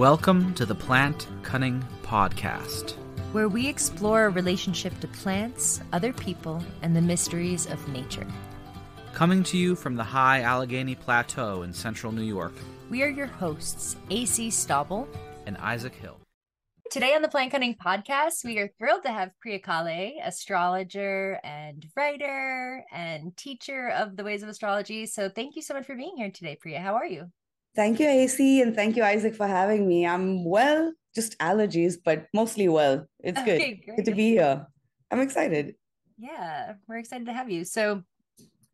Welcome to the Plant Cunning Podcast, where we explore our relationship to plants, other people, and the mysteries of nature. Coming to you from the high Allegheny Plateau in central New York. We are your hosts, AC Stauble and Isaac Hill. Today on the Plant Cunning Podcast, we are thrilled to have Priya Kale, astrologer and writer and teacher of the ways of astrology. So thank you so much for being here today, Priya. How are you? Thank you, AC, and thank you, Isaac, for having me. I'm well, just allergies, but mostly well. It's good. Great. Good to be here. I'm excited. Yeah, we're excited to have you. So,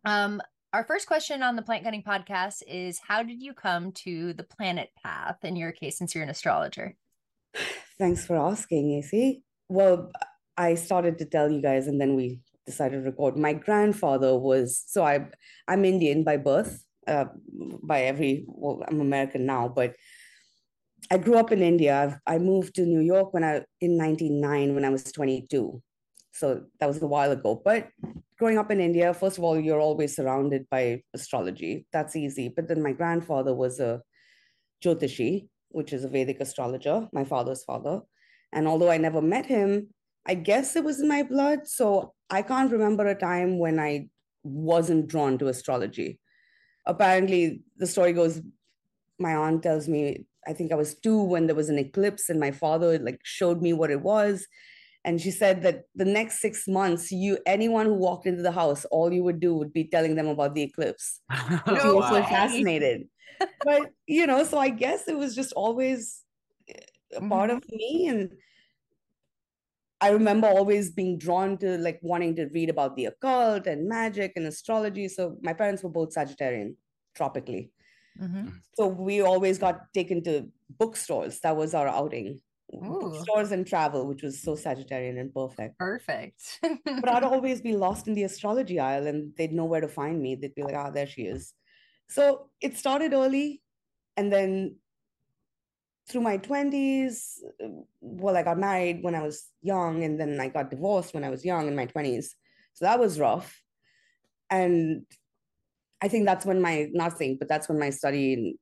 um, our first question on the Plant Cunning podcast is How did you come to the planet path in your case, since you're an astrologer? Thanks for asking, AC. Well, I started to tell you guys, and then we decided to record. My grandfather was so I I'm Indian by birth uh, by every well i'm american now but i grew up in india. I moved to new york when i in 99 when i was 22 so that was a while ago. But growing up in india first of all you're always surrounded by astrology. That's easy. But then my grandfather was a jyotishi which is a vedic astrologer my father's father. And although i never met him i guess it was in my blood. So i can't remember a time when i wasn't drawn to astrology apparently the story goes my aunt tells me i think i was two when there was an eclipse and my father like showed me what it was. And she said that the next six months you anyone who walked into the house all you would do would be telling them about the eclipse. No she was so fascinated but you know so i guess it was just always a part of me and I remember always being drawn to like wanting to read about the occult and magic and astrology. So my parents were both Sagittarian, tropically. Mm-hmm. So we always got taken to bookstores. That was our outing. Stores and travel, which was so Sagittarian and perfect. Perfect. but I'd always be lost in the astrology aisle and they'd know where to find me. They'd be like, ah, there she is. So it started early. And then through my 20s well i got married when i was young and then i got divorced when i was young in my 20s so that was rough. And i think that's when my nothing but that's when my study in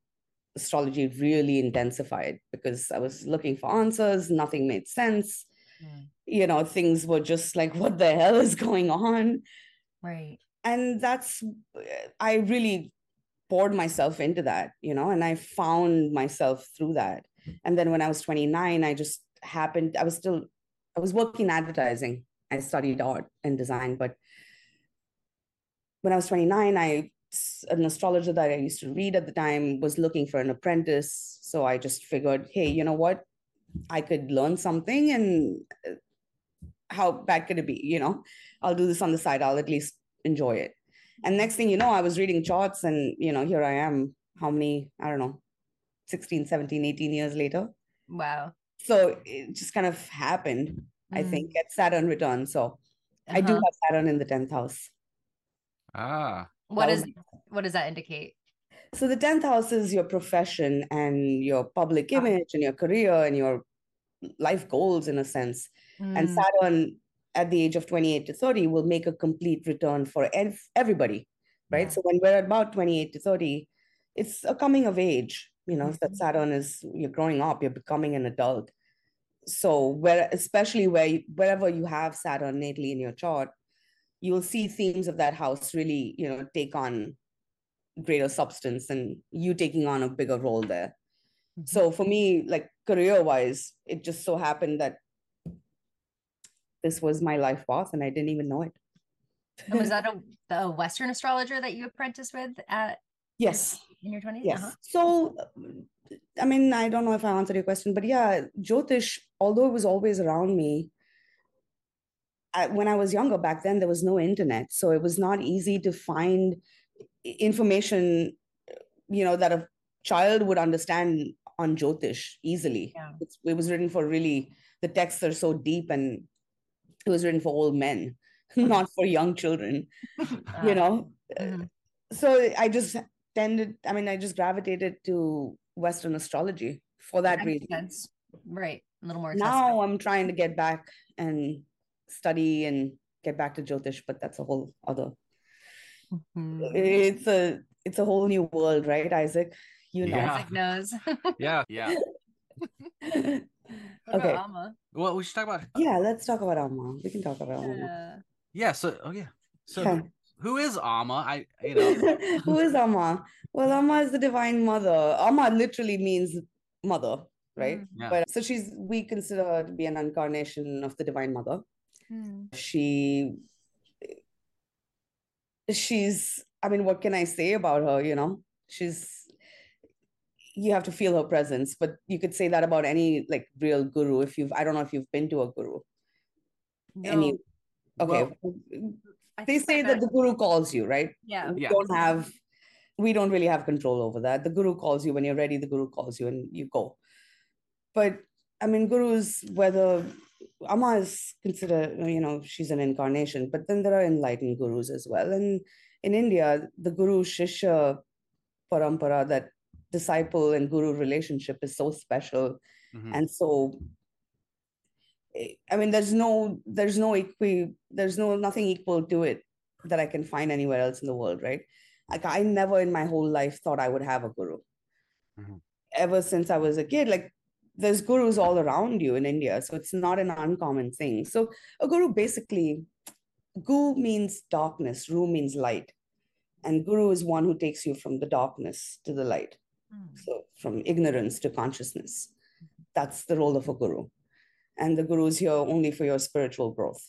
astrology really intensified because i was looking for answers nothing made sense. Mm. you know things were just like what the hell is going on? Right. And that's i really poured myself into that you know and i found myself through that and then when I was 29, I just happened, I was still, I was working in advertising. I studied art and design, but when I was 29, I an astrologer that I used to read at the time was looking for an apprentice. So I just figured, hey, you know what? I could learn something and uh, how bad could it be? You know, I'll do this on the side. I'll at least enjoy it. And next thing you know, I was reading charts and, you know, here I am, how many, I don't know, 16, 17, 18 years later. Wow. So it just kind of happened, mm. I think, at Saturn return. So uh-huh. I do uh-huh. have Saturn in the 10th house. Ah. What is what does that indicate? So the 10th house is your profession and your public ah. image and your career and your life goals in a sense. Mm. And Saturn at the age of 28 to 30 will make a complete return for ev- everybody, right? Yeah. So when we're about 28 to 30, it's a coming of age you know mm-hmm. that saturn is you're growing up you're becoming an adult. So where especially where you, wherever you have saturn natally in your chart you will see themes of that house really you know take on greater substance and you taking on a bigger role there. Mm-hmm. so for me like career wise it just so happened that this was my life path and i didn't even know it. Was that a, the western astrologer that you apprenticed with at? Yes in your 20s yes uh-huh. so i mean i don't know if i answered your question but yeah jyotish although it was always around me I, when i was younger back then there was no internet so it was not easy to find information you know that a child would understand on jyotish easily yeah. it was written for really the texts are so deep and it was written for old men not for young children you know mm-hmm. so i just tended i mean i just gravitated to western astrology for that, that reason sense. right a little more now i'm trying to get back and study and get back to jyotish but that's a whole other mm-hmm. it's a it's a whole new world right isaac you know yeah. isaac knows yeah yeah Okay. about Amma? Well, we should talk about. Yeah, let's talk about Amma. We can talk about Amma. Yeah. Yeah. So, oh yeah. So, Okay. Who is Amma? I, you know, Who is Amma? Well, Amma is the divine mother. Amma literally means mother, right? Mm. Yeah. But so she's we consider her to be an incarnation of the divine mother. Hmm. She she's I mean, what can I say about her? You know, she's you have to feel her presence, but you could say that about any like real guru if you've I don't know if you've been to a guru. Any No, okay. I they say I've that the guru calls you, right? yeah. we Yeah. don't have we don't really have control over that the guru calls you when you're ready the guru calls you and you go but i mean gurus whether amma is considered you know she's an incarnation but then there are enlightened gurus as well and in india the guru shishya parampara that disciple and guru relationship is so special Mhm. and so i mean there's no there's no equi there's no nothing equal to it that i can find anywhere else in the world right? Like i never in my whole life thought i would have a guru. Mhm. ever since i was a kid like there's gurus all around you in india so it's not an uncommon thing. So a guru basically gu means darkness ru means light and guru is one who takes you from the darkness to the light. Hmm. so from ignorance to consciousness. That's the role of a guru and the guru is here only for your spiritual growth.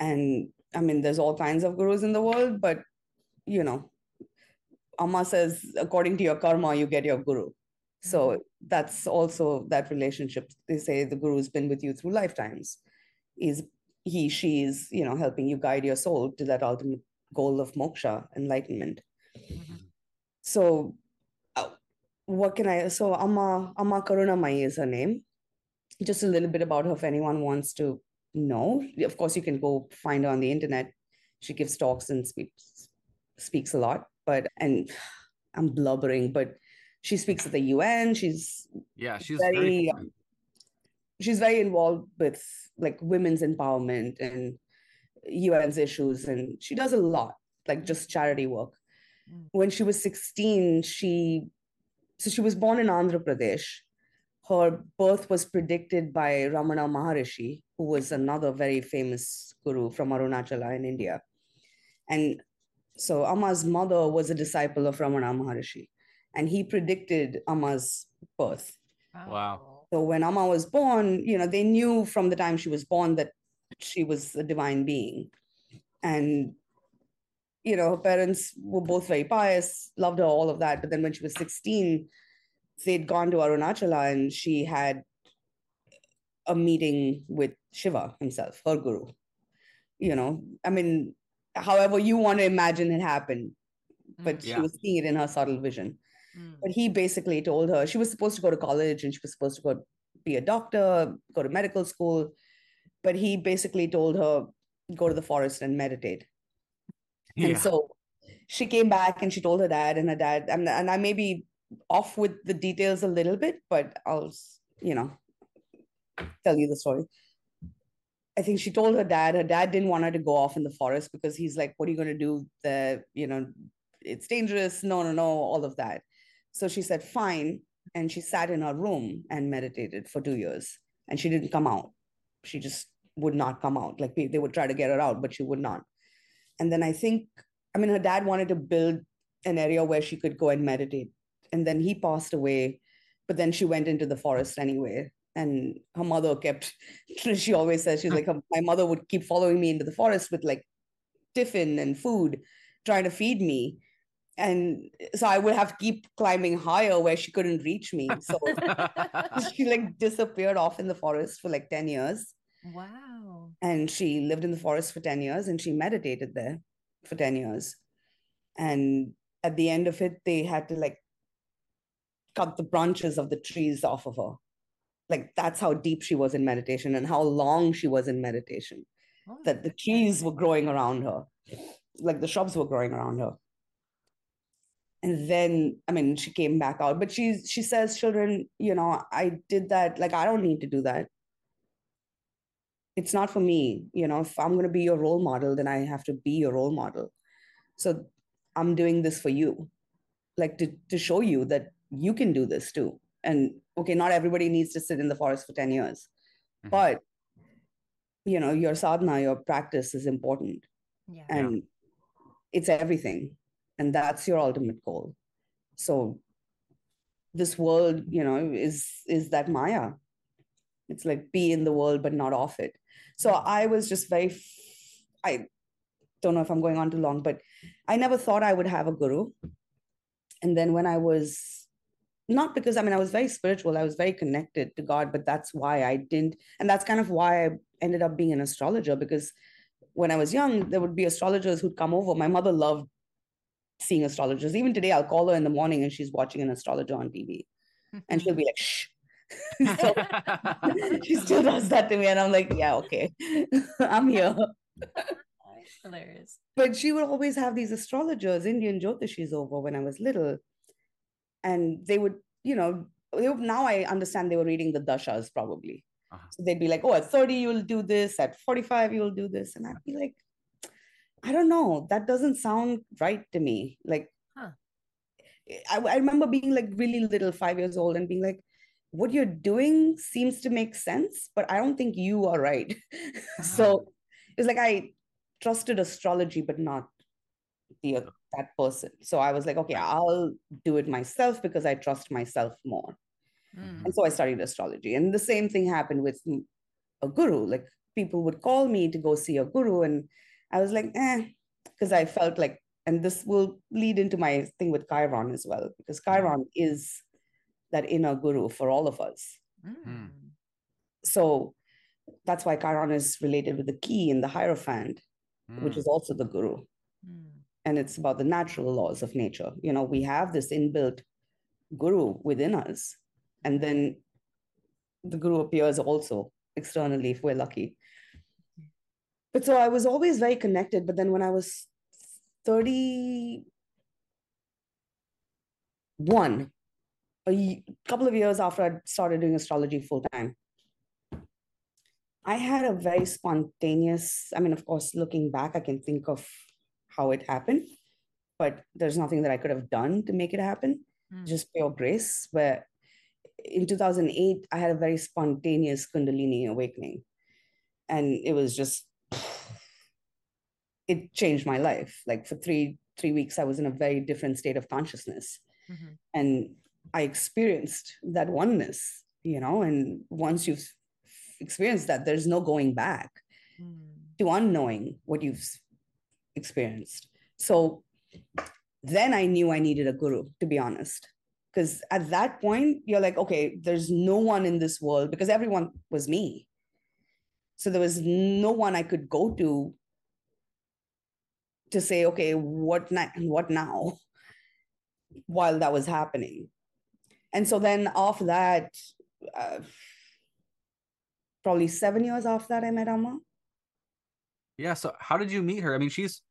And i mean there's all kinds of gurus in the world but you know amma says according to your karma you get your guru. So that's also that relationship they say the guru's been with you through lifetimes is he she is you know helping you guide your soul to that ultimate goal of moksha enlightenment. Mhm. so uh, what can i so amma amma Karuna Karunamayi is her name just a little bit about her if anyone wants to know of course you can go find her on the internet she gives talks and speaks speaks a lot but and i'm blubbering but she speaks at the un she's yeah, she's very, very. um, she's very involved with like women's empowerment and UN's issues, and she does a lot, like just charity work. Mm. When she was 16, she so she was born in Andhra Pradesh. Her birth was predicted by Ramana Maharishi, who was another very famous guru from Arunachala in India. And so Amma's mother was a disciple of Ramana Maharishi, and he predicted Amma's birth. Wow. So when Amma was born, you know, they knew from the time she was born that she was a divine being. And, you know, her parents were both very pious, loved her, all of that. But then when she was 16, they'd gone to Arunachala and she had a meeting with Shiva himself, her guru. You know, I mean, however you want to imagine it happened, but she was seeing it in her subtle vision. Mm. But he basically told her she was supposed to go to college and she was supposed to go be a doctor, go to medical school. But he basically told her, go to the forest and meditate. Yeah. And so she came back and she told her dad, and her dad, and, and I may be off with the details a little bit, but I'll, you know, tell you the story. I think she told her dad, her dad didn't want her to go off in the forest because he's like, what are you going to do there? You know, it's dangerous. No, no, no, all of that. So she said, fine. And she sat in her room and meditated for two years. And she didn't come out. She just would not come out. Like they would try to get her out, but she would not. And then I think, I mean, her dad wanted to build an area where she could go and meditate. And then he passed away, but then she went into the forest anyway. And her mother kept, she always says, she's like, my mother would keep following me into the forest with like tiffin and food, trying to feed me. And so I would have to keep climbing higher where she couldn't reach me. So she like disappeared off in the forest for like 10 years. Wow. And she lived in the forest for 10 years and she meditated there for 10 years. And at the end of it, they had to like cut the branches of the trees off of her. Like that's how deep she was in meditation and how long she was in meditation. Oh, That the trees were growing around her, like the shrubs were growing around her. And then, I mean, she came back out, but she she says, children, you know, I did that. Like I don't need to do that it's not for me you know if i'm going to be your role model then i have to be your role model so i'm doing this for you like to, to show you that you can do this too and okay, not everybody needs to sit in the forest for 10 years, Mhm. but you know, your sadhana, your practice is important Yeah. and it's everything. And that's your ultimate goal. So this world, you know, is is that Maya. It's like be in the world but not of it. So I was just very f- I don't know if I'm going on too long, but I never thought I would have a guru. And then when I was not because I mean I was very spiritual, I was very connected to God, but that's why I didn't, and that's kind of why I ended up being an astrologer because when I was young, there would be astrologers who'd come over. My mother loved seeing astrologers. Even today, I'll call her in the morning and she's watching an astrologer on TV, and she'll be like, "Shh." so she still does that to me, and I'm like, "Yeah, okay, I'm here." Hilarious. but she would always have these astrologers, Indian Jyotishis over when I was little. And they would, you know, they would, now I understand they were reading the dashas probably. Uh-huh. So they'd be like, oh, at 30, you'll do this, at 45, you'll do this. And I'd be like, I don't know, that doesn't sound right to me. Like, Huh. I, I remember being like really little, five years old, and being like, what you're doing seems to make sense, but I don't think you are right. so it's like I trusted astrology, but not the oth- that person. So I was like, okay, I'll do it myself because I trust myself more. Mm. And so I studied astrology. And the same thing happened with a guru. Like people would call me to go see a guru, and I was like, eh, because I felt like, and this will lead into my thing with Chiron as well, because Chiron is that inner guru for all of us. Mm. So that's why Chiron is related with the key in the Hierophant, which Mm. is also the guru. Mm. And it's about the natural laws of nature. You know, we have this inbuilt guru within us. And then the guru appears also externally if we're lucky. But so I was always very connected. But then when I was 31, a couple of years after I started doing astrology full time, I had a very spontaneous, I mean, of course, looking back, I can think of how it happened, but there's nothing that I could have done to make it happen, Mm. just pure grace. Where in 2008, I had a very spontaneous Kundalini awakening. And it was just, it changed my life. Like for three, three weeks, I was in a very different state of consciousness. Mhm. And I experienced that oneness, you know, and once you've experienced that, there's no going back Mm. to unknowing what you've experienced. So then I knew I needed a guru, to be honest. Because at that point, you're like, okay, there's no one in this world because everyone was me. So there was no one I could go to to say, okay, what, na- what now? While that was happening. And so then after that, uh, probably seven years after that, I met Amma. Yeah. So how did you meet her? I mean, she's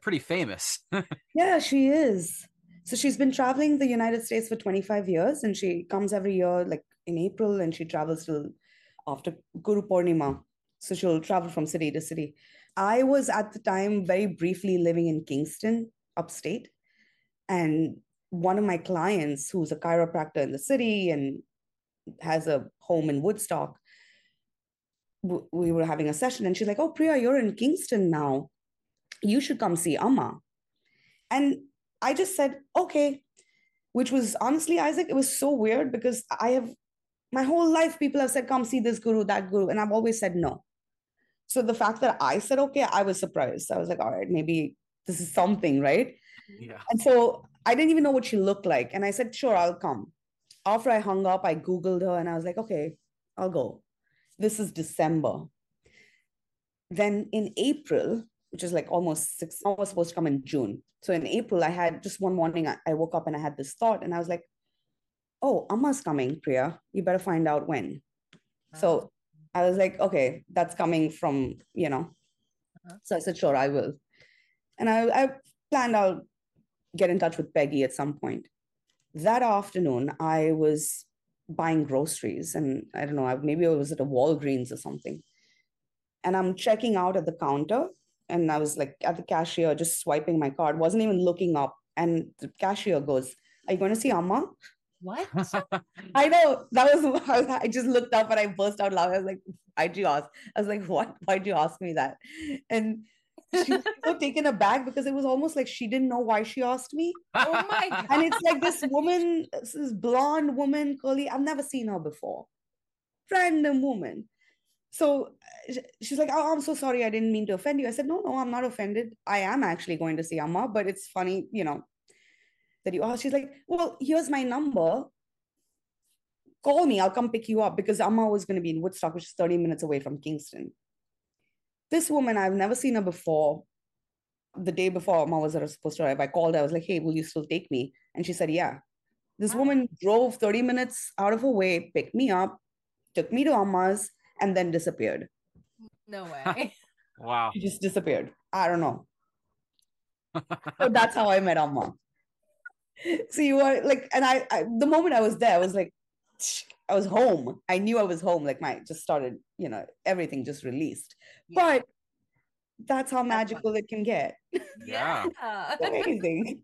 pretty famous. Yeah, she is. So she's been traveling the United States for 25 years and she comes every year, like in April, and she travels till after Guru Purnima. So she'll travel from city to city. I was at the time very briefly living in Kingston, upstate. And one of my clients, who's a chiropractor in the city and has a home in Woodstock, we were having a session and she's like, Oh, Priya, you're in Kingston now. You should come see Amma. And I just said, okay, which was honestly, Isaac, it was so weird because I have my whole life, people have said, come see this guru, that guru. And I've always said no. So the fact that I said, okay, I was surprised. I was like, all right, maybe this is something, right? yeah. And so I didn't even know what she looked like. And I said, sure, I'll come. After I hung up, I Googled her and I was like, okay, I'll go. This is December. Then in April, which is like almost six, I was supposed to come in June. So in April, I had just one morning, I, I woke up and I had this thought and I was like, oh, Amma's coming, Priya. You better find out when. So I was like, okay, that's coming from, you know. Uh-huh. So I said, sure, I will. And I, I planned I'll get in touch with Peggy at some point. That afternoon, I was buying groceries and I don't know, maybe I was at a Walgreens or something. And I'm checking out at the counter and I was like at the cashier, just swiping my card, wasn't even looking up. And the cashier goes, Are you going to see Amma? What? I know that was I just looked up and I burst out laughing. I was like, why'd you ask? I was like, what? Why'd you ask me that? And she was so taken aback because it was almost like she didn't know why she asked me. oh my god. And it's like this woman, this blonde woman, curly. I've never seen her before. Random woman. So she's like, Oh, I'm so sorry. I didn't mean to offend you. I said, No, no, I'm not offended. I am actually going to see Amma, but it's funny, you know, that you asked. She's like, Well, here's my number. Call me. I'll come pick you up because Amma was going to be in Woodstock, which is 30 minutes away from Kingston. This woman, I've never seen her before. The day before Amma was supposed to arrive, I called her. I was like, Hey, will you still take me? And she said, Yeah. This woman drove 30 minutes out of her way, picked me up, took me to Amma's, and then disappeared. No way. wow. She just disappeared. I don't know. So that's how I met Amma. So you are like, and I, I, the moment I was there, I was like, I was home. I knew I was home. Like my just started, you know, everything just released. Yeah. But that's how magical it can get. Yeah. Yeah. Amazing.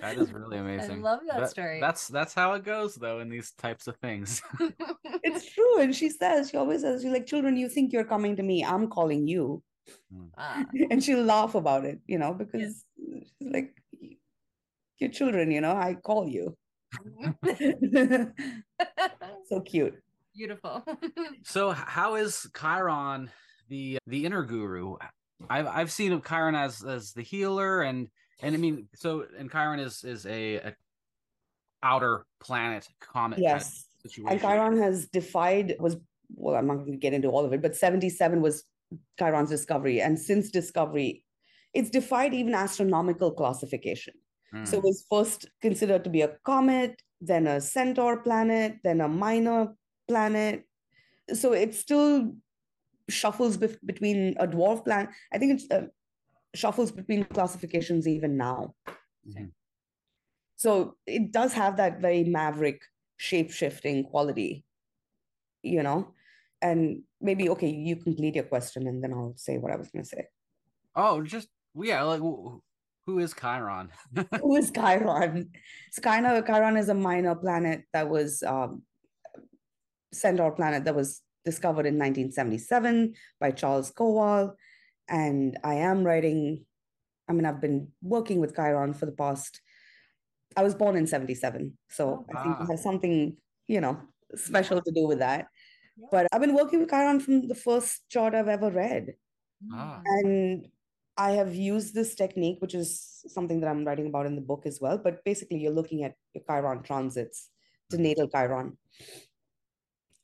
That is really amazing. I love that story. That's that's how it goes though in these types of things. It's true. And she says, she always says, she's like, children, you think you're coming to me. I'm calling you. Ah, and she'll laugh about it, you know, because she's like, your children, you know, I call you. so cute. Beautiful. so how is Chiron the the inner guru? I've I've seen of Chiron as as the healer and and I mean so and Chiron is is a, a outer planet comet kind of Yes. situation. And Chiron has defied, was, well, I'm not going to get into all of it, but 77 was Chiron's discovery. And since discovery, it's defied even astronomical classification. Mm. So it was first considered to be a comet, then a centaur planet, then a minor planet. So it still shuffles bef- between a dwarf planet. I think it's uh, shuffles between classifications even now. Mhm. So it does have that very maverick shape shifting quality, you know? And maybe, okay, you complete your question and then I'll say what I was going to say. Oh, just yeah, like who is Chiron? Who is Chiron? So Chiron is a minor planet that was um, centaur planet that was discovered in 1977 by Charles Kowal. And I am writing, I mean, I've been working with Chiron for the past, I was born in 77. So I think it has something, you know, special to do with that. Yeah. But I've been working with Chiron from the first chart I've ever read. Ah. And I have used this technique, which is something that I'm writing about in the book as well. But basically, you're looking at your Chiron transits to natal Chiron.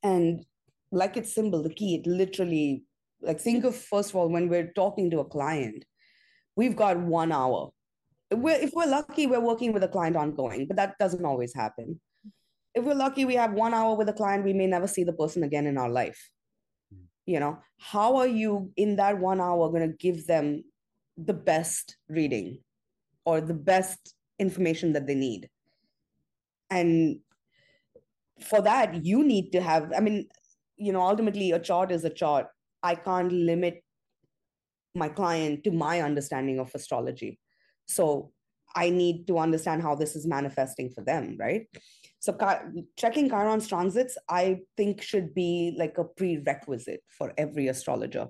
And like its symbol, the key, it literally, like, think of first of all, when we're talking to a client, we've got one hour. We're, if we're lucky, we're working with a client ongoing, but that doesn't always happen. If we're lucky, we have one hour with a client, we may never see the person again in our life. You know, how are you in that one hour going to give them the best reading or the best information that they need? And for that, you need to have, I mean, you know, ultimately a chart is a chart. I can't limit my client to my understanding of astrology. So I need to understand how this is manifesting for them, right? So checking Chiron's transits, I think should be like a prerequisite for every astrologer.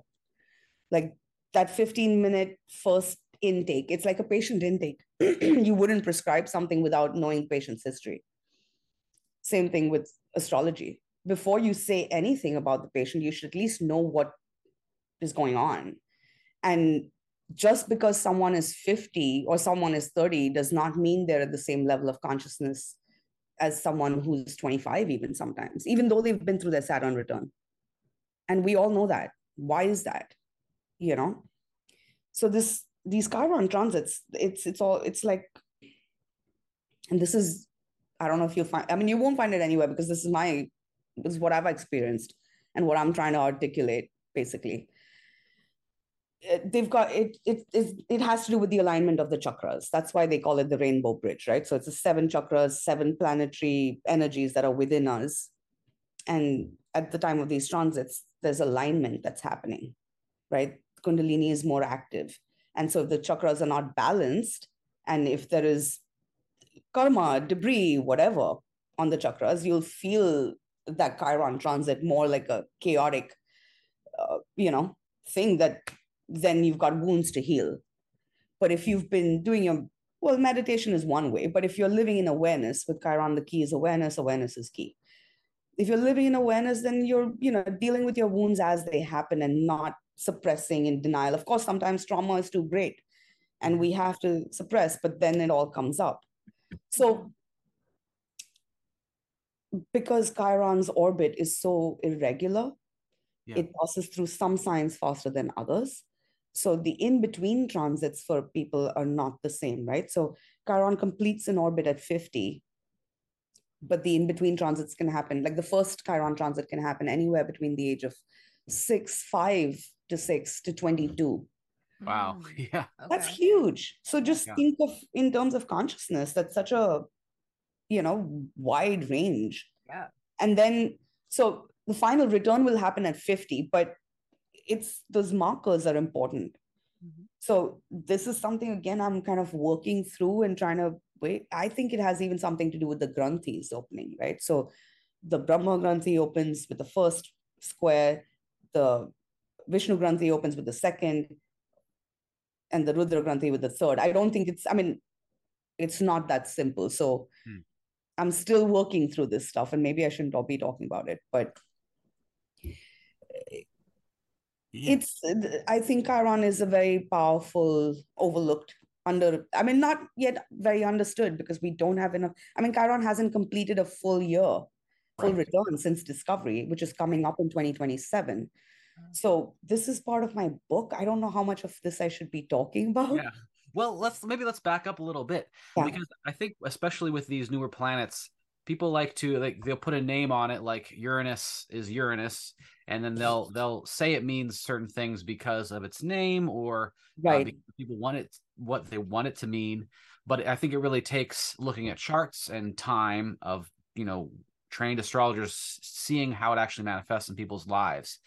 Like that 15 minute first intake, it's like a patient intake. you wouldn't prescribe something without knowing patient's history. Same thing with astrology. Before you say anything about the patient, you should at least know what is going on. And just because someone is 50 or someone is 30 does not mean they're at the same level of consciousness as someone who's 25 even sometimes even though they've been through their saturn return. And we all know that. Why is that? You know? So this these chiron transits it's it's all it's like and this is i don't know if you'll find i mean you won't find it anywhere because this is my this is what i've experienced and what i'm trying to articulate basically they've got it, it has to do with the alignment of the chakras. That's why they call it the rainbow bridge right? So it's the seven chakras seven planetary energies that are within us. And at the time of these transits there's alignment that's happening right? Kundalini is more active. And so if the chakras are not balanced and if there is karma, debris, whatever on the chakras, you'll feel that Chiron transit more like a chaotic, uh, you know, thing that then you've got wounds to heal. But if you've been doing your well, meditation is one way, but if you're living in awareness with Chiron, the key is awareness, awareness is key. If you're living in awareness, then you're, you know, dealing with your wounds as they happen and not suppressing in denial. Of course, sometimes trauma is too great and we have to suppress, but then it all comes up. So because Chiron's orbit is so irregular, yeah. it passes through some signs faster than others. So the in between transits for people are not the same, right? So Chiron completes an orbit at 50, but the in between transits can happen. Like the first Chiron transit can happen anywhere between the age of six, five to six to 22. Wow. Hmm. Yeah. That's okay. huge. So just yeah. think of in terms of consciousness, that's such a, you know, wide range. Yeah. And then, so the final return will happen at 50, but it's those markers are important. Mm-hmm. So this is something again I'm kind of working through and trying to wait. I think it has even something to do with the granthis opening, right? So the Brahma Granthi opens with the first square, the Vishnu Granthi opens with the second, and the Rudra Granthi with the third. I don't think it's, I mean, it's not that simple. So hmm. I'm still working through this stuff, and maybe I shouldn't be talking about it, but. It's i think chiron is a very powerful overlooked under i mean not yet very understood because we don't have enough i mean chiron hasn't completed a full year full right. return since discovery which is coming up in 2027 uh-huh. so this is part of my book. I don't know how much of this i should be talking about. Yeah. Well let's maybe let's back up a little bit yeah. because i think especially with these newer planets people like to like they'll put a name on it like uranus is uranus and then they'll they'll say it means certain things because of its name or uh, right. uh, people want it what they want it to mean. But i think it really takes looking at charts and time of you know trained astrologers seeing how it actually manifests in people's lives.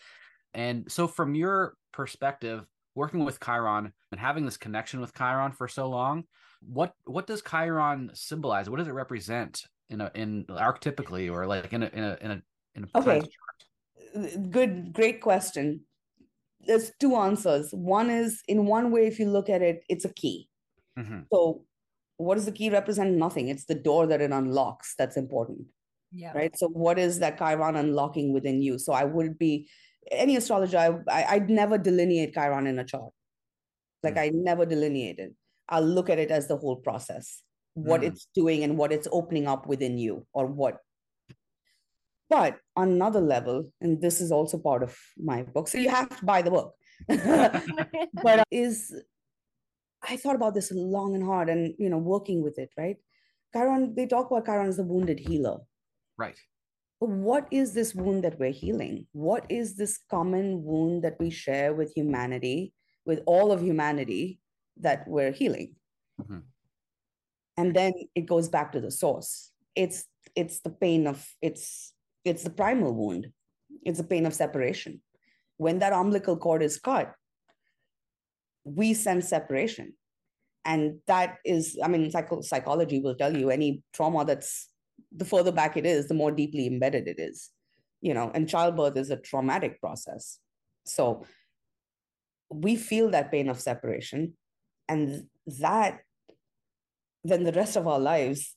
And so from your perspective working with chiron and having this connection with chiron for so long what what does chiron symbolize? What does it represent in a in archetypically or like in a in a in a, in a okay. good great question. There's two answers. One is in one way if you look at it it's a key. Mm-hmm. so what does the key represent? Nothing. It's the door that it unlocks that's important yeah. right? So what is that chiron unlocking within you? So i would be any astrologer I, I would never delineate chiron in a chart. Like mm-hmm. i never delineate it. I'll look at it as the whole process what mm. it's doing and what it's opening up within you or what. But on another level and this is also part of my book so you have to buy the book. But uh, is i thought about this long and hard and you know working with it right? Chiron they talk about chiron as the wounded healer. Right. But what is this wound that we're healing? What is this common wound that we share with humanity with all of humanity that we're healing? Mm-hmm and then it goes back to the source. It's it's the pain of it's it's the primal wound. It's the pain of separation. When that umbilical cord is cut we sense separation. And that is i mean psycho- psychology will tell you any trauma that's the further back it is the more deeply embedded it is you know and childbirth is a traumatic process. So we feel that pain of separation and that then the rest of our lives.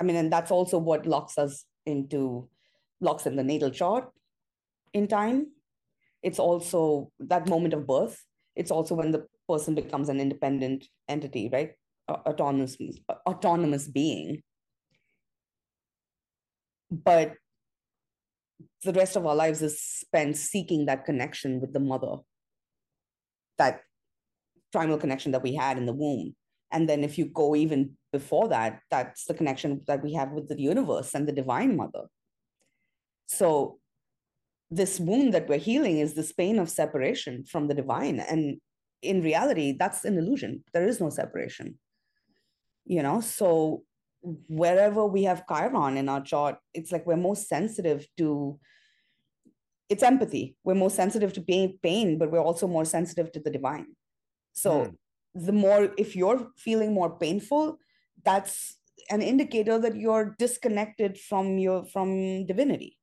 I mean and that's also what locks us into locks in the natal chart in time. It's also that moment of birth. It's also when the person becomes an independent entity right? Autonomous autonomous being. But the rest of our lives is spent seeking that connection with the mother that primal connection that we had in the womb and then if you go even before that, that's the connection that we have with the universe and the divine mother. So this wound that we're healing is this pain of separation from the divine. And in reality, that's an illusion. There is no separation. You know, so wherever we have Chiron in our chart, it's like we're most sensitive to it's empathy. We're more sensitive to pain, but we're also more sensitive to the divine. So mm the more if you're feeling more painful that's an indicator that you're disconnected from your from divinity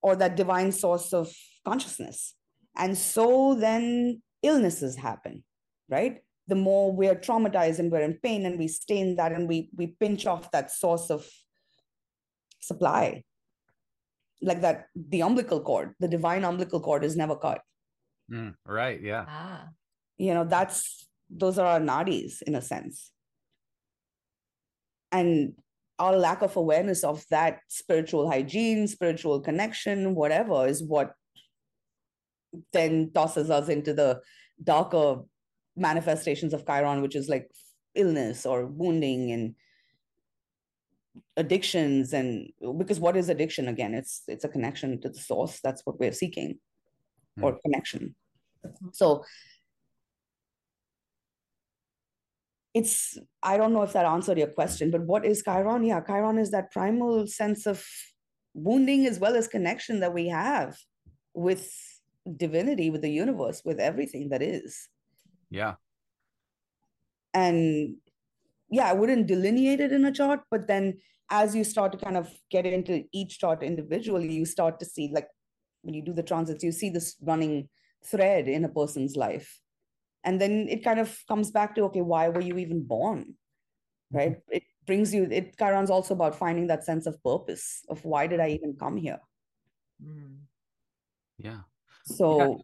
or that divine source of consciousness and so then illnesses happen right the more we're traumatized and we're in pain and we stay in that and we we pinch off that source of supply like that the umbilical cord the divine umbilical cord is never cut Mm, right. Yeah. Ah. you know that's those are our nadis in a sense. And our lack of awareness of that spiritual hygiene spiritual connection whatever is what then tosses us into the darker manifestations of chiron which is like illness or wounding and addictions. And because what is addiction again? It's it's a connection to the source. That's what we're seeking or hmm. connection. So it's i don't know if that answered your question but what is chiron? Yeah chiron is that primal sense of wounding as well as connection that we have with divinity with the universe with everything that is. Yeah. and yeah i wouldn't delineate it in a chart but then as you start to kind of get into each chart individually you start to see like when you do the transits you see this running thread in a person's life and then it kind of comes back to okay why were you even born right it brings you it chiron's also about finding that sense of purpose of why did i even come here Mm. Yeah. so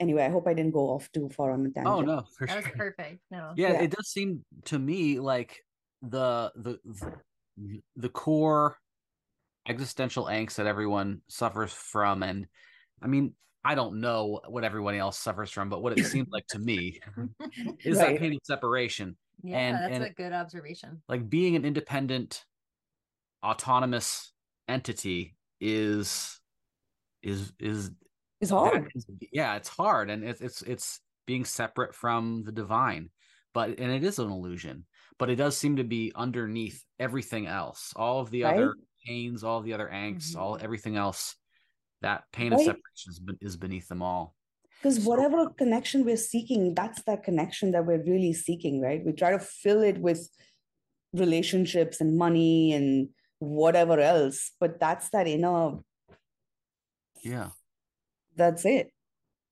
anyway i hope i didn't go off too far on the tangent Oh no, for That was perfect. No. Yeah, Yeah. it does seem to me like the the the- the core existential angst that everyone suffers from and I mean, I don't know what everyone else suffers from, but what it seems like to me is that pain of separation. yeah, And- that's and- a good observation. Like being an independent autonomous entity is is is is hard is- yeah it's hard and it's it's it's being separate from the divine but and it is an illusion but it does seem to be underneath everything else all of the other pains all the other angst all Mhm. everything else that pain of separation is, is beneath them all Because So- whatever connection we're seeking, that's that connection that we're really seeking, right? We try to fill it with relationships and money and whatever else, but that's that inner, yeah that's it.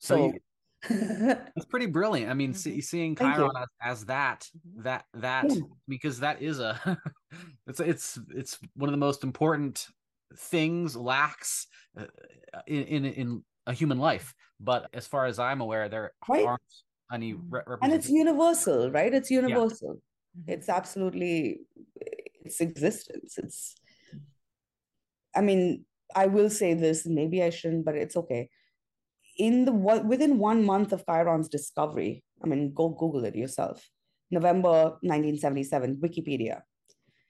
so, So, you, it's pretty brilliant i mean see, Mhm. seeing chiron as, as that Mhm. that that Yeah. because that is a it's it's it's one of the most important things lacks uh, in in in a human life but as far as i'm aware there Right. aren't any re- and it's universal, right? It's universal. Mhm. It's absolutely its existence. It's, I mean, I will say this, maybe I shouldn't, but it's okay. In the within one month of Chiron's discovery, I mean, go Google it yourself. November 1977, Wikipedia.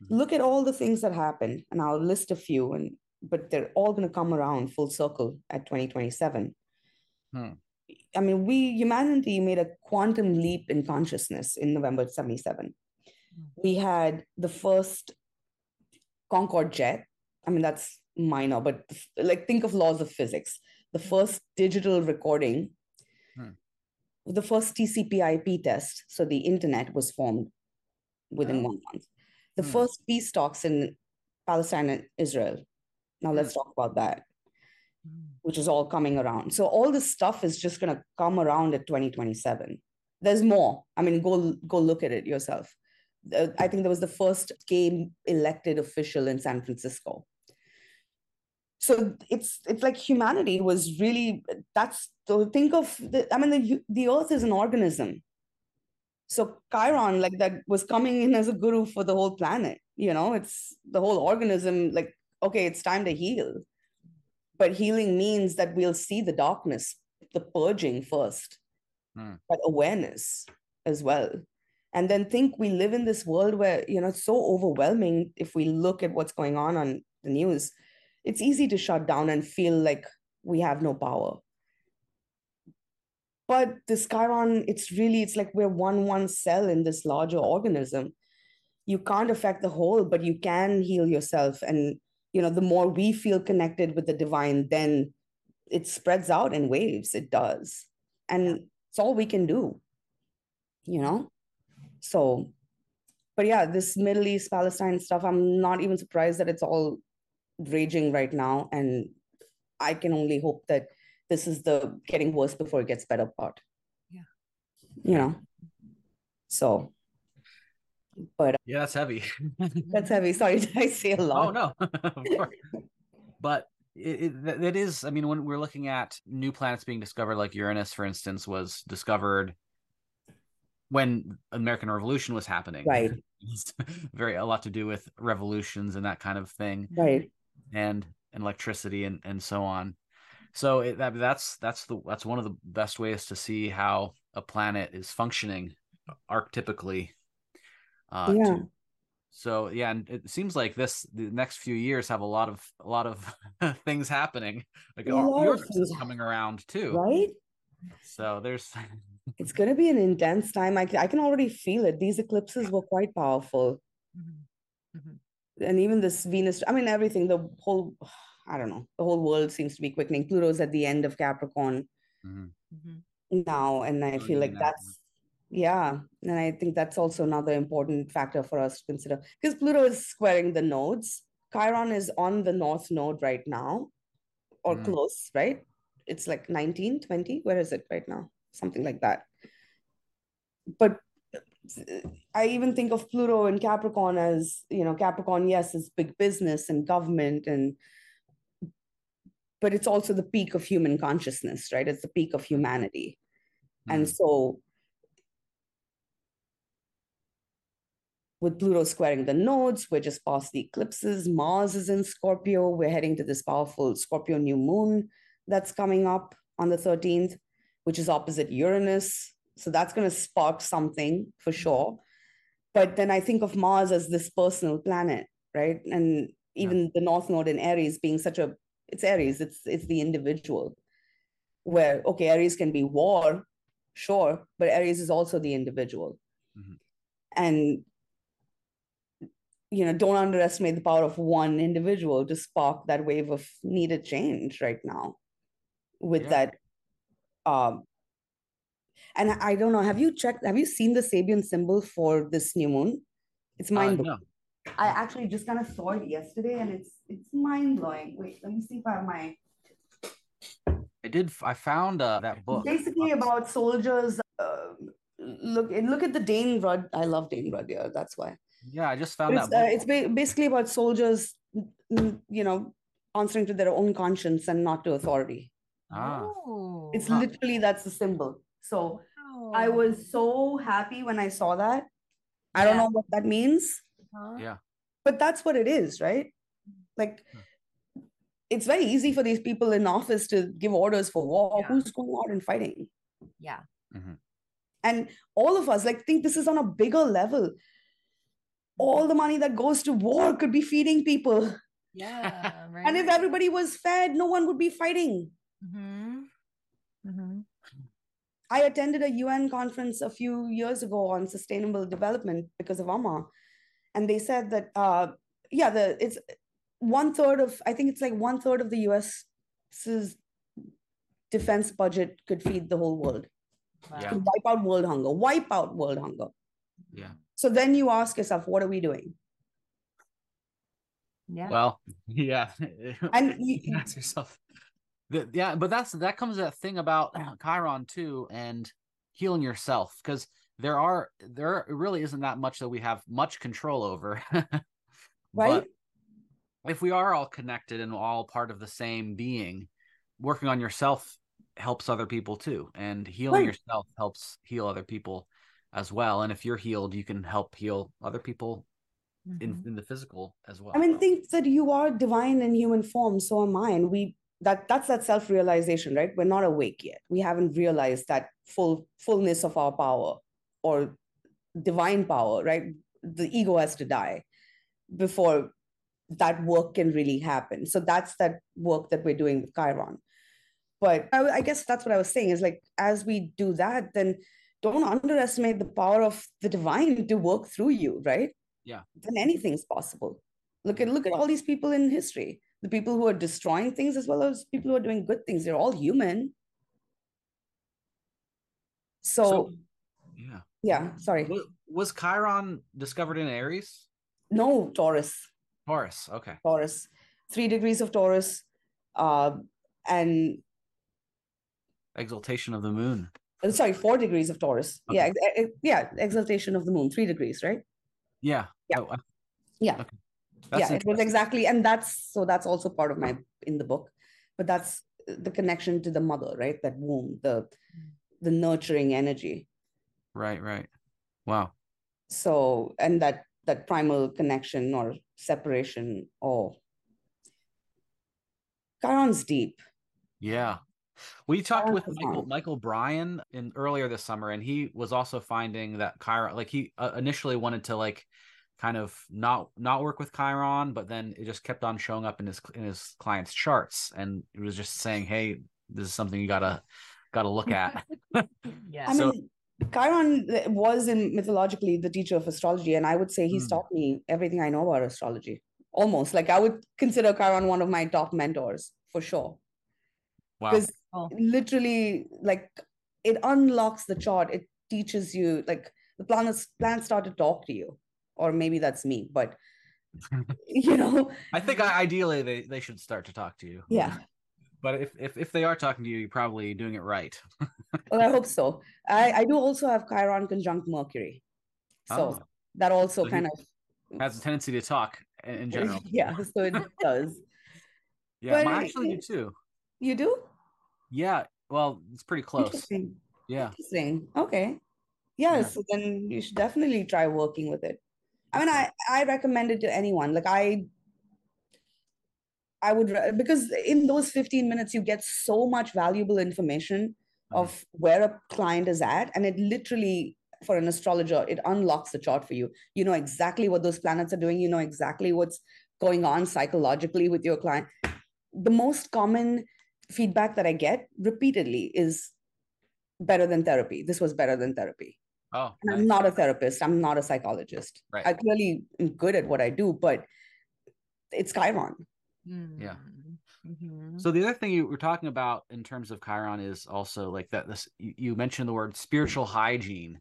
Mhm. Look at all the things that happened, and I'll list a few, and but they're all going to come around full circle at 2027. Hmm. I mean, we humanity made a quantum leap in consciousness in November 77. Hmm. We had the first Concorde jet. I mean, that's minor, but like think of laws of physics. The first digital recording, Hmm. the first TCP/IP test. So the internet was formed within Oh. one month. The Hmm. first peace talks in Palestine and Israel. Now let's talk about that Mm. which is all coming around. So all this stuff is just going to come around at 2027. There's more. I mean, go go look at it yourself. Uh, I think there was the first gay elected official in San Francisco. So it's it's like humanity was really that's so think of the I mean the the earth is an organism. So Chiron like that was coming in as a guru for the whole planet. You know, it's the whole organism like okay, it's time to heal but healing means that we'll see the darkness the purging first Hmm. but awareness as well and then think we live in this world where you know it's so overwhelming if we look at what's going on on the news it's easy to shut down and feel like we have no power but this chiron it's really it's like we're one one cell in this larger organism. You can't affect the whole but you can heal yourself. And you know the more we feel connected with the divine then it spreads out in waves. It does. And it's all we can do you know? So but yeah, this Middle East, Palestine stuff, I'm not even surprised that it's all raging right now. And I can only hope that this is the getting worse before it gets better part. Yeah. You know, so, but uh, Yeah, that's heavy. that's heavy. Sorry, did I say a lot? Oh no. But it, it, that- that is, I mean, when we're looking at new planets being discovered, like Uranus, for instance, was discovered when American Revolution was happening. Right. Very a lot to do with revolutions and that kind of thing, Right. and and electricity and and so on. So it, that that's that's the that's one of the best ways to see how a planet is functioning archetypically. Uh, Yeah. to- so yeah, and it seems like this the next few years have a lot of a lot of things happening. Like A lot of Uranus is things coming around too. Right. So there's It's going to be an intense time. I, I can already feel it. These eclipses were quite powerful. Mhm. Mhm. And even this Venus, I mean, everything, the whole, I don't know, the whole world seems to be quickening. Pluto's at the end of Capricorn Mhm. Mhm. now. And I Oh, feel yeah, like now, that's, yeah. And I think that's also another important factor for us to consider because Pluto is squaring the nodes. Chiron is on the north node right now or Mm. close, right? It's like 19, 20. Where is it right now? Something like that. But I even think of Pluto and Capricorn as, you know, Capricorn, yes, is big business and government and but it's also the peak of human consciousness, right? It's the peak of humanity. And Mhm. so with Pluto squaring the nodes, we're just past the eclipses. Mars is in Scorpio. We're heading to this powerful Scorpio new moon that's coming up on the 13th, which is opposite Uranus. So that's going to spark something for sure. But then I think of Mars as this personal planet, right? And even the North Node in Aries being such a it's Aries, it's it's the individual. Where okay, Aries can be war, sure, but Aries is also the individual. Mhm. And you know, don't underestimate the power of one individual to spark that wave of needed change right now with Yeah. that um and I I don't know, have you checked, have you seen the Sabian symbol for this new moon? It's Uh, mind blowing. no. I actually just kind of saw it yesterday and it's it's mind blowing. Wait, let me see if I have my I did. I found uh, that book. basically about soldiers. Uh, look look at the Dane Rudhyar. I love Dane Rudhyar, yeah, that's why. Yeah, I just But found it's, that uh, book. it's ba- basically about soldiers, you know, answering to their own conscience and not to authority. ah, Oh, It's literally that's the symbol. So I was so happy when I saw that. I don't know what that means, Huh? yeah. but that's what it is, right? Like, it's very easy for these people in office to give orders for war. Yeah. Who's going out and fighting? Yeah. And all of us, like, think this is on a bigger level. All the money that goes to war could be feeding people. Yeah. Right. And if everybody was fed, no one would be fighting. hmm hmm I attended a UN conference a few years ago on sustainable development because of Amma, and they said that uh, yeah, the it's one third of I think it's like one third of the U.S.'s defense budget could feed the whole world, Yeah. could wipe out world hunger, wipe out world hunger. Yeah. So then you ask yourself, what are we doing? Yeah. Well, yeah. And you you- can ask yourself. The- yeah, but that's that comes that thing about Chiron too, and healing yourself because there are there really isn't that much that we have much control over. Right? But if we are all connected and all part of the same being, working on yourself helps other people too, and healing Right. yourself helps heal other people as well. And if you're healed, you can help heal other people in, Mhm. in the physical as well. I mean, think that you are divine in human form, so am I. And we that that's that self-realization, right? We're not awake yet. We haven't realized that full fullness of our power or divine power, right? The ego has to die before that work can really happen. So that's that work that we're doing with Chiron. But I, I guess that's what I was saying is like as we do that, then don't underestimate the power of the divine to work through you, right? Yeah. Then anything's possible. Look at look at all these people in history. The people who are destroying things as well as people who are doing good things. They're all human. So, yeah. Yeah, sorry. What, was Chiron discovered in Aries? No, Taurus. Taurus. Okay. Taurus. Three degrees of Taurus. Uh, and exaltation of the moon. Uh, sorry, four degrees of Taurus. Okay. Yeah, ex- yeah, exaltation of the moon, three degrees, right? Yeah. Yeah. Oh, yeah. Okay. yeah, it was exactly, and that's so that's also part of my in the book, but that's the connection to the mother, right? That womb, the the nurturing energy. Right, right. Wow. So, and that that primal connection or separation or Chiron's deep. Yeah. We talked with Michael, Michael Bryan in earlier this summer, and he was also finding that Chiron, like he uh, initially wanted to like kind of not not work with Chiron, but then it just kept on showing up in his in his clients' charts, and it was just saying, "Hey, this is something you gotta gotta look at." yeah. I so, mean, Chiron was in mythologically the teacher of astrology, and I would say he's mm. taught me everything I know about astrology. Almost like I would consider Chiron one of my top mentors for sure. Wow. Because oh. literally, like it unlocks the chart. It teaches you like the planets planets start to talk to you, or maybe that's me, but you know. I think ideally they they should start to talk to you. Yeah. But if, if if they are talking to you, you're probably doing it right. well, I hope so. I I do also have Chiron conjunct Mercury, so oh. that also so kind of has a tendency to talk in general. yeah, so it does. yeah, but actually you too. You do? Yeah. Well, it's pretty close. Interesting. Yeah. Interesting. Okay. Yes. Yeah, so then you should definitely try working with it. I mean, I I recommend it to anyone. Like I I would because in those 15 minutes you get so much valuable information uh-huh. of where a client is at and it literally for an astrologer it unlocks the chart for you. You know exactly what those planets are doing. You know exactly what's going on psychologically with your client. The most common feedback that i get repeatedly is better than therapy. This was better than therapy. Oh nice. i'm not a therapist. I'm not a psychologist. Right. i clearly am good at what i do but it's chiron yeah. Mm-hmm. So the other thing you were talking about in terms of Chiron is also like that. This you, mentioned the word spiritual hygiene,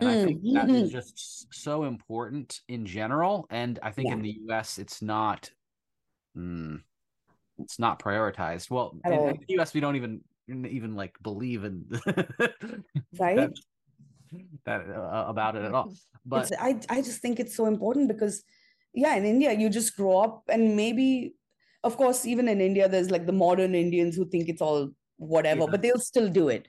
and mm-hmm. I think that is mm-hmm. just so important in general. And I think yeah. in the U.S. it's not, mm, it's not prioritized. Well, in, in, the U.S. we don't even even like believe in right that, that uh, about it at all. But it's, I I just think it's so important because yeah, in India you just grow up and maybe of course, even in India, there's like the modern Indians who think it's all whatever, yeah. but they'll still do it.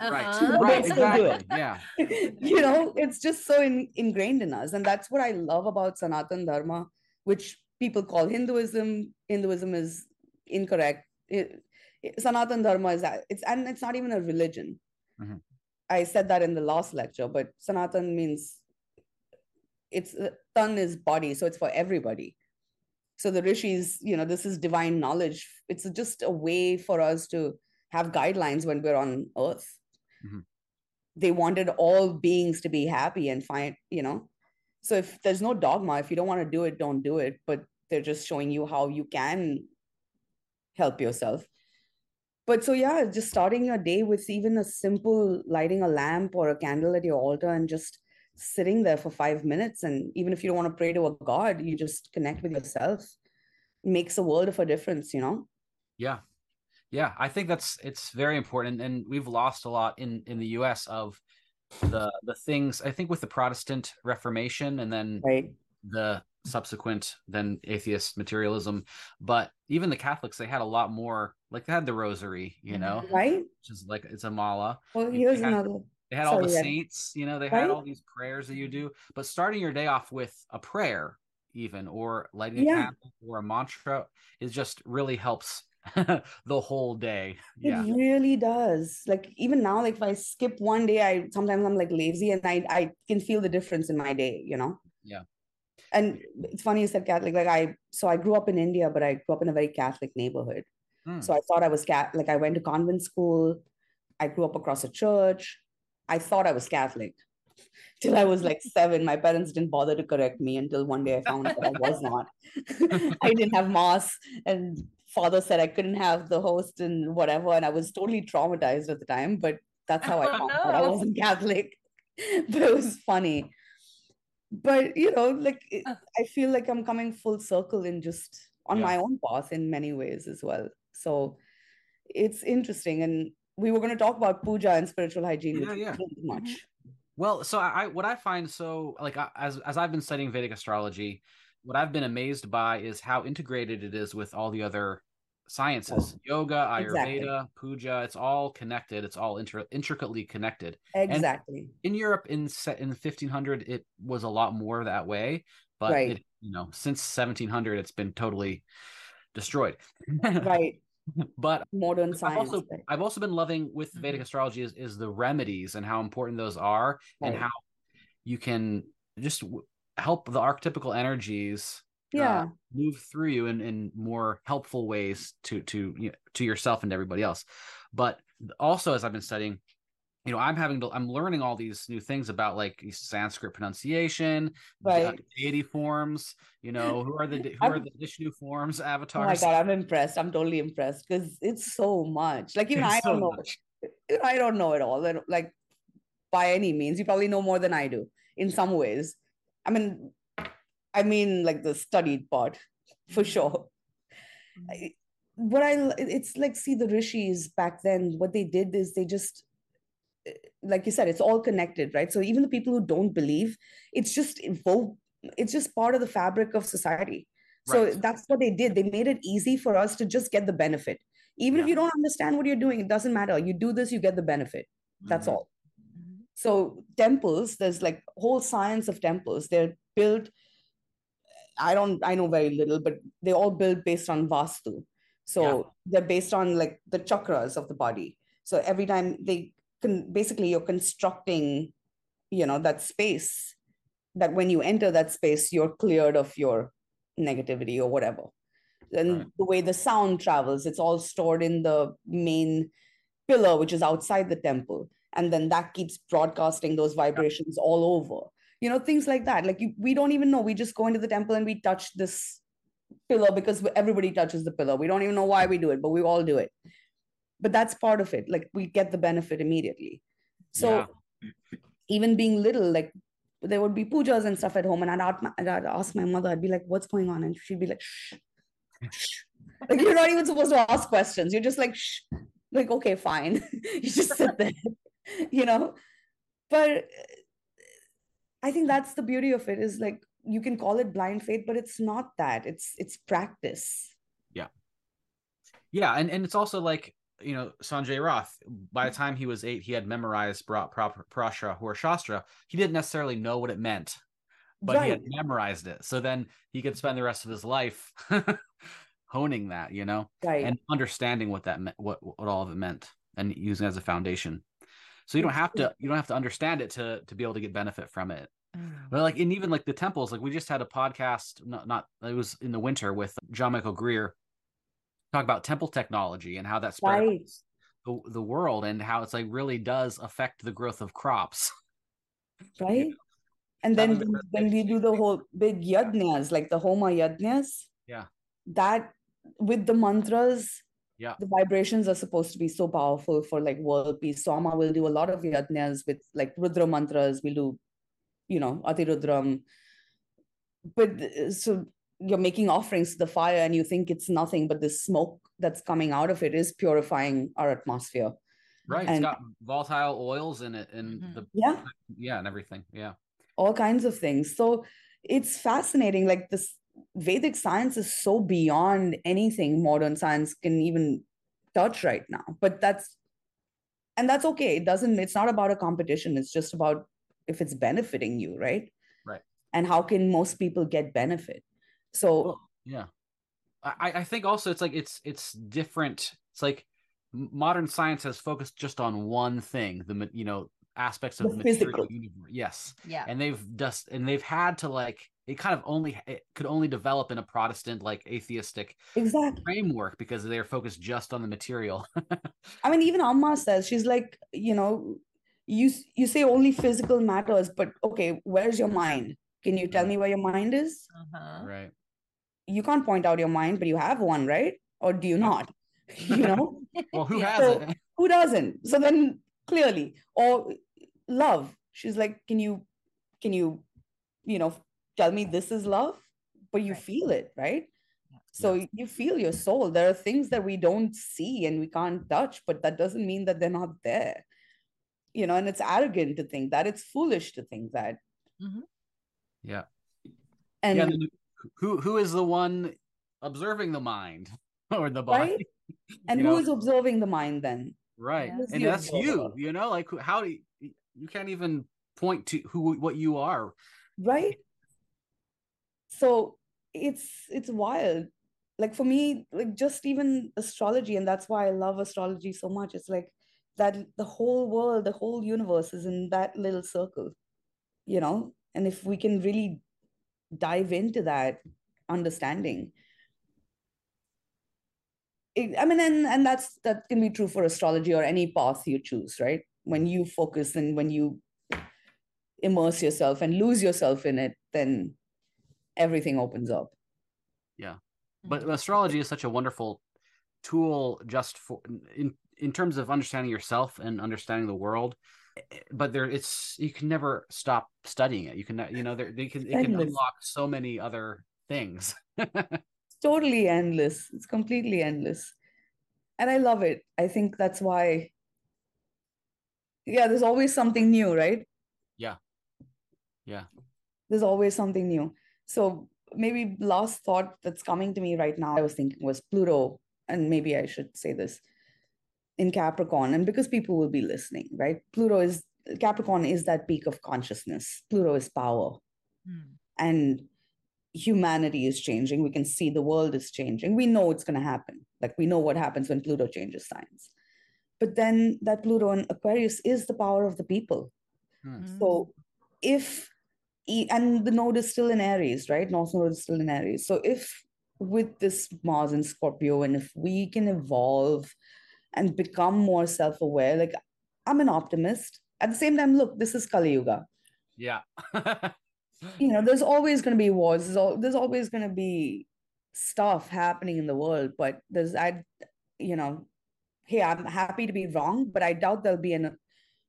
Uh-huh. Right, right, exactly. Yeah. you know, it's just so in, ingrained in us. And that's what I love about Sanatan Dharma, which people call Hinduism. Hinduism is incorrect. It, it, Sanatan Dharma is that it's and it's not even a religion. Mm-hmm. I said that in the last lecture, but Sanatan means it's uh, tan is body, so it's for everybody so the rishis you know this is divine knowledge. It's just a way for us to have guidelines when we're on earth. Mm-hmm. they wanted all beings to be happy and find you know? So if there's no dogma if you don't want to do it don't do it. But they're just showing you how you can help yourself. But so yeah just starting your day with even a simple lighting a lamp or a candle at your altar and just sitting there for five minutes and even if you don't want to pray to a god you just connect with yourself. It makes a world of a difference you know? Yeah. Yeah i think that's it's very important and we've lost a lot in in the us of the the things i think with the protestant reformation and then right. the subsequent then atheist materialism but even the catholics they had a lot more like they had the rosary you know? Right. Which is like it's a mala. Well here's another they had all the saints, you know, they had all these prayers that you do. But starting your day off with a prayer, even or lighting yeah. a candle or a mantra, is just really helps the whole day. Yeah. It really does. Like even now, like if I skip one day, I sometimes I'm like lazy and I I can feel the difference in my day, you know? Yeah. And it's funny you said Catholic. Like I so I grew up in India, but I grew up in a very Catholic neighborhood. Hmm. So I thought I was cat like I went to convent school. I grew up across a church. I thought I was Catholic till I was like seven. My parents didn't bother to correct me until one day I found out I was not. I didn't have mass, and father said I couldn't have the host and whatever. And I was totally traumatized at the time, but that's how I oh, found no. out I wasn't Catholic. but it was funny. but you know, like it. I feel like I'm coming full circle in just on Yeah. my own path in many ways as well. So it's interesting. And we were going to talk about puja and spiritual hygiene, Yeah, yeah. much. Mm-hmm. Well, so I, I what I find so like I- as as I've been studying Vedic astrology, what I've been amazed by is how integrated it is with all the other sciences, oh, yoga, Exactly. Ayurveda, puja. It's all connected. It's all inter- intricately connected. Exactly. In Europe, in in 1500, it was a lot more that way, but Right. it, you know, since 1700, it's been totally destroyed. Right. But Modern I've science. also right. I've also been loving with Vedic Mhm. astrology is is the remedies and how important those are and how you can just w- help the archetypical energies uh, Yeah. move through you in, in more helpful ways to to you know, to yourself and everybody else. But also as I've been studying, you know, I'm having to I'm learning all these new things about like Sanskrit pronunciation, Right. deity forms, you know, who are the who I'm- are the Vishnu forms, Oh my avatars. God, I'm impressed. I'm totally impressed because it's so much. Like even It's I don't know. much. I don't know it all. Like by any means, you probably know more than I do in some ways. I mean, I mean like the studied part for mm-hmm. sure. Mm-hmm. I- What I it's like see the rishis back then. What they did is they just like you said, it's all connected, right? So even the people who don't believe, it's just. It's just part of the fabric of society. So that's what they did. They made it easy for us to just get the benefit. Even if you don't understand what you're doing, it doesn't matter. You do this, you get the benefit. That's Mhm. all. So temples, there's like whole science of temples. They're built. I don't. I know very little, but they all built based on vastu. So Yeah. they're based on like the chakras of the body. So every time they can, basically you're constructing, you know, that space. That when you enter that space, you're cleared of your negativity or whatever. And Right. the way the sound travels, it's all stored in the main pillar, which is outside the temple. And then that keeps broadcasting those vibrations all over. You know, things like that. Like you, we don't even know. We just go into the temple and we touch this pillar because everybody touches the pillar. We don't even know why we do it, but we all do it. But that's part of it. Like we get the benefit immediately. So even being little, like there would be pujas and stuff at home, and I'd, ask my- I'd ask my mother, I'd be like, "What's going on?" And she'd be like, "Shh, shh." Like you're not even supposed to ask questions. You're just like, "Shh." Like, okay, fine. you just sit there, you know. But uh, I think that's the beauty of it. Is like you can call it blind faith, but it's not that. It's it's practice. Yeah yeah, and, and it's also like you know Sanjay Rath. By the time he was eight, he had memorized Pra- Pra- Parashara Hora Shastra. He didn't necessarily know what it meant, but he had memorized it. So then he could spend the rest of his life honing that, you know, Right. and understanding what that meant, what what all of it meant, and using it as a foundation. So you don't have to you don't have to understand it to to be able to get benefit from it. Mm. But like, and even like the temples, like we just had a podcast, not not it was in the winter with John Michael Greer, talk about temple technology and how that spread Right. the, the world and how it's like really does affect the growth of crops. right? And That then the when, we do the whole big yajnas, like the Homa yajnas, Yeah. that with the mantras, Yeah. the vibrations are supposed to be so powerful for like world peace. So Amma will do a lot of yajnas with like Rudra mantras. We'll do, you know, Ati Rudram. But uh, so you're making offerings to the fire and you think it's nothing, but the smoke that's coming out of it is purifying our atmosphere. Right. And- it's got volatile oils in it and Mhm. the Yeah. yeah, and everything. Yeah. all kinds of things. So it's fascinating. Like this Vedic science is so beyond anything modern science can even touch right now. But that's and that's okay. It doesn't, it's not about a competition. It's just about if it's benefiting you, right? Right. And how can most people get benefit? So Well, yeah. I, I think also it's like it's it's different. It's like modern science has focused just on one thing, the you know aspects of The the material physical. universe. Yes. Yeah. and they've just and they've had to like it kind of only it could only develop in a protestant like atheistic exactly. framework because they're focused just on the material I mean, even Amma says she's like, you know, you you say only physical matters, but okay, where's your mind? Can you tell me where your mind is? Uh-huh. right you can't point out your mind, but you have one, right? Or do you not? You know, well who Yeah. has So- it who doesn't? So then clearly, or love. She's like, can you, can you, you know, tell me this is love, but you Right. feel it, right? So you feel your soul. There are things that we don't see and we can't touch, but that doesn't mean that they're not there. You know, and it's arrogant to think that. It's foolish to think that. Yeah. And yeah. then Who who is the one observing the mind or the body? right? And you who know? is observing the mind then? Right. Who's And that's you, observer? you know, like how do you, you can't even point to who what you are. right so it's it's wild like for me like just even astrology and that's why i love astrology so much it's like that the whole world the whole universe is in that little circle you know and if we can really dive into that understanding it, i mean and and that's that can be true for astrology or any path you choose right when you focus and when you immerse yourself and lose yourself in it then everything opens up Yeah. But astrology is such a wonderful tool just for in in terms of understanding yourself and understanding the world. But there, it's you can never stop studying it. You can, you know, there they can it can unlock so many other things. it's totally endless it's completely endless and i love it i think that's why yeah there's always something new right Yeah. Yeah. there's always something new so maybe last thought that's coming to me right now i was thinking was pluto and maybe i should say this in capricorn and because people will be listening right pluto is capricorn is that peak of consciousness pluto is power Mm. and humanity is changing. We can see the world is changing. We know it's going to happen. Like we know what happens when Pluto changes signs. But then that Pluto in Aquarius is the power of the people. Hmm. So if, and the node is still in Aries, right? North node is still in Aries. So if with this Mars in Scorpio, and if we can evolve and become more self aware, like I'm an optimist. At the same time, look, this is Kali Yuga Yeah. you know there's always going to be wars there's, there's always going to be stuff happening in the world but there's i you know hey i'm happy to be wrong but i doubt there'll be an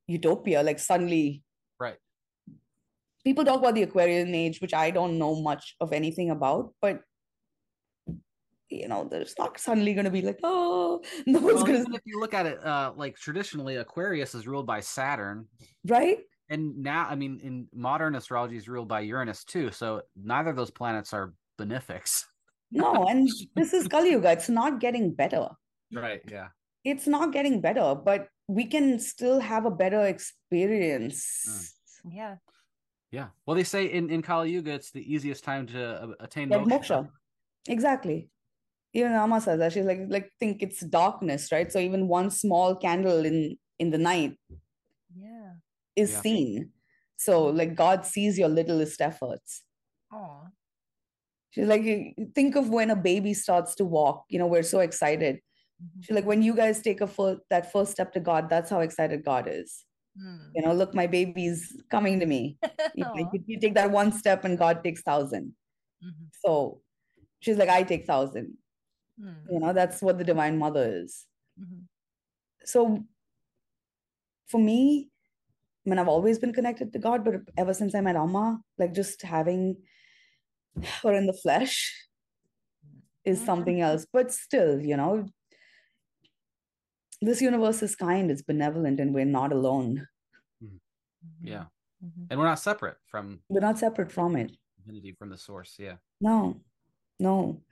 utopia like suddenly Right. people talk about the aquarian age which i don't know much of anything about but you know there's not suddenly going to be like oh no one's well, going to if you look at it, uh, like traditionally, Aquarius is ruled by Saturn, right and now, I mean, in modern astrology is ruled by Uranus too. So neither of those planets are benefics. no and this is kali yuga it's not getting better Right. Yeah. it's not getting better, but we can still have a better experience. Yeah. Yeah. Well, they say in in Kali Yuga, it's the easiest time to uh, attain Get moksha. moksha. Exactly. Even Amma says that she's like like think it's darkness, right? So even one small candle in in the night Yeah. is Yeah. seen. So like God sees your littlest efforts. Oh. She's like, you- you think of when a baby starts to walk. You know, we're so excited. She's like, when you guys take a first that first step to God, that's how excited God is. Mm. You know, look, my baby's coming to me. You, you- you take that one step and God takes thousand. Mhm. So she's like, I take thousand. Mm. You know, that's what the Divine Mother is. Mhm. So for me, I mean, I've always been connected to God, but ever since I met Amma, like just having her in the flesh is Mhm. something else. But still, you know, this universe is kind, it's benevolent, and we're not alone. Mhm. Yeah. Mhm. And we're not separate from We're not separate from it. divinity, from the source. Yeah. No, no.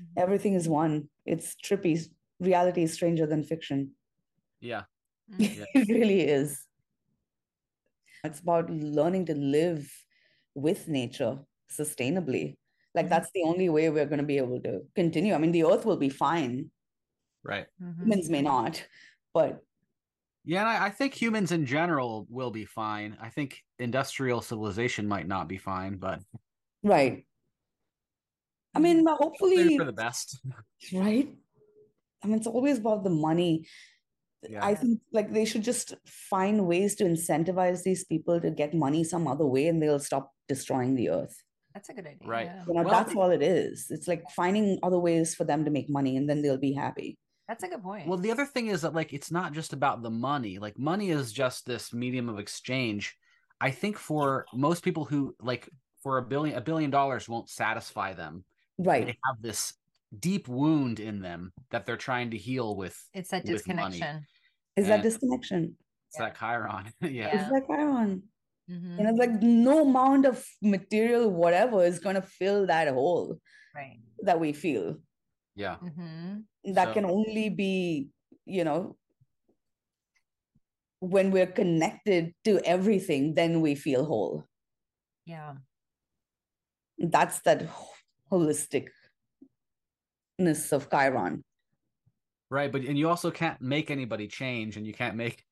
Mhm. Everything is one. It's trippy. Reality is stranger than fiction. Yeah. Mhm. Yeah. It really is. It's about learning to live with nature sustainably. Like Mhm. that's the only way we're going to be able to continue. I mean, the earth will be fine. Right. Mhm. Humans may not, but Yeah, and I, I think humans in general will be fine. I think industrial civilization might not be fine, but right. I mean, mm-hmm. hopefully, for the best. right? I mean, it's always about the money. Yeah. I think like they should just find ways to incentivize these people to get money some other way and they'll stop destroying the earth. That's a good idea. Right. You know, Well, that's all it is. It's like finding other ways for them to make money and then they'll be happy. That's a good point. Well, the other thing is that like it's not just about the money. Like money is just this medium of exchange. I think for most people who like for a billion a billion dollars won't satisfy them. Right. They have this deep wound in them that they're trying to heal with. It's that with money. disconnection. Is that disconnection? It's that Chiron. yeah. Yeah. It's that Chiron. Mhm. You know, like no amount of material, whatever, is gonna fill that hole Right. that we feel. Yeah. hmm That So- can only be, you know, when we're connected to everything, then we feel whole. Yeah. That's that holisticness of Chiron. Right. But and you also can't make anybody change and you can't make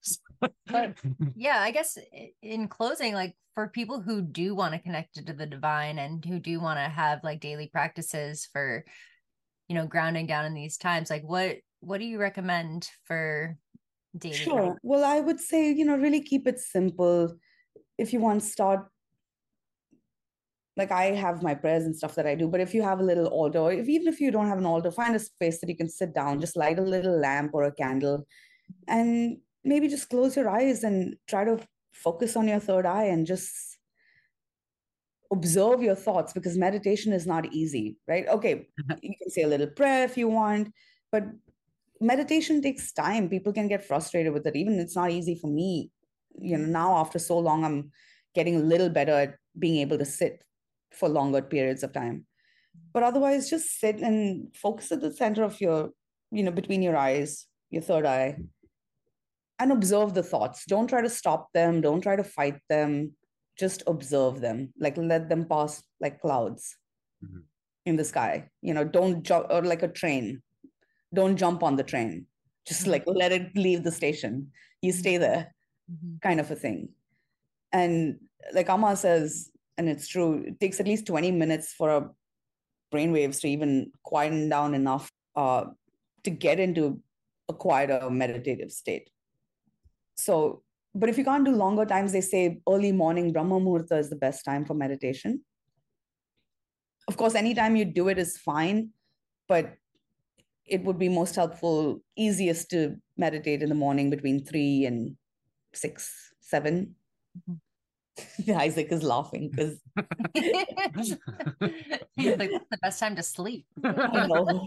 But- Yeah. I guess in closing, like for people who do want to connect to the divine and who do want to have like daily practices for, you know, grounding down in these times, like what what do you recommend for daily? Sure. practice? Well, I would say, you know, really keep it simple. If you want to start, like I have my prayers and stuff that I do, but if you have a little altar, if even if you don't have an altar, find a space that you can sit down, just light a little lamp or a candle, and maybe just close your eyes and try to focus on your third eye and just observe your thoughts because meditation is not easy, right? Okay, you can say a little prayer if you want, but meditation takes time. People can get frustrated with it. Even it's not easy for me. You know, mm. now after so long, I'm getting a little better at being able to sit for longer periods of time. But otherwise, just sit and focus at the center of your, you know, between your eyes, your third eye, and observe the thoughts. Don't try to stop them. Don't try to fight them. Just observe them. Like let them pass like clouds Mhm. in the sky. You know, don't jump or like a train don't jump on the train just like let it leave the station you stay there Mhm. kind of a thing and like amma says and it's true it takes at least 20 minutes for our brainwaves to even quieten down enough uh, to get into a quieter meditative state. So but if you can't do longer times they say early morning brahma muhurta is the best time for meditation. Of course anytime you do it is fine but it would be most helpful, easiest to meditate in the morning between three and six, seven. Isaac is laughing because He's like, that's the best time to sleep. I know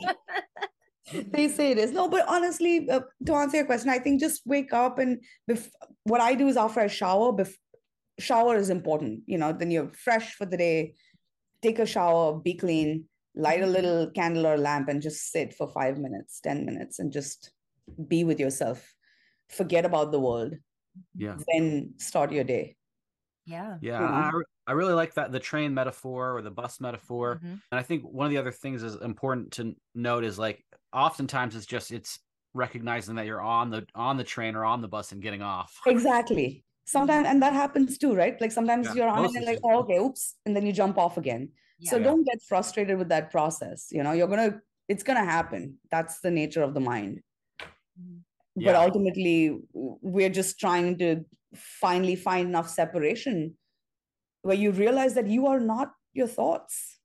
they say it is. No, but honestly, uh, to answer your question, I think just wake up and bef- what I do is after I shower, bef- shower is important. You know, then you're fresh for the day. Take a shower, be clean, light a Mhm. little candle or lamp, and just sit for five minutes, ten minutes, and just be with yourself. Forget about the world. yeah. Then start your day. Yeah. Yeah. you know? I, I really like that the train metaphor or the bus metaphor. Mhm. And I think one of the other things is important to note is like oftentimes it's just it's recognizing that you're on the on the train or on the bus and getting off. Exactly. Sometimes, and that happens too, right? Like sometimes Yeah, you're on it most and like, oh, okay, oops, and then you jump off again. So Yeah. don't get frustrated with that process. You know, you're gonna, it's gonna happen. That's the nature of the mind. Mhm. But ultimately, we're just trying to finally find enough separation where you realize that you are not your thoughts.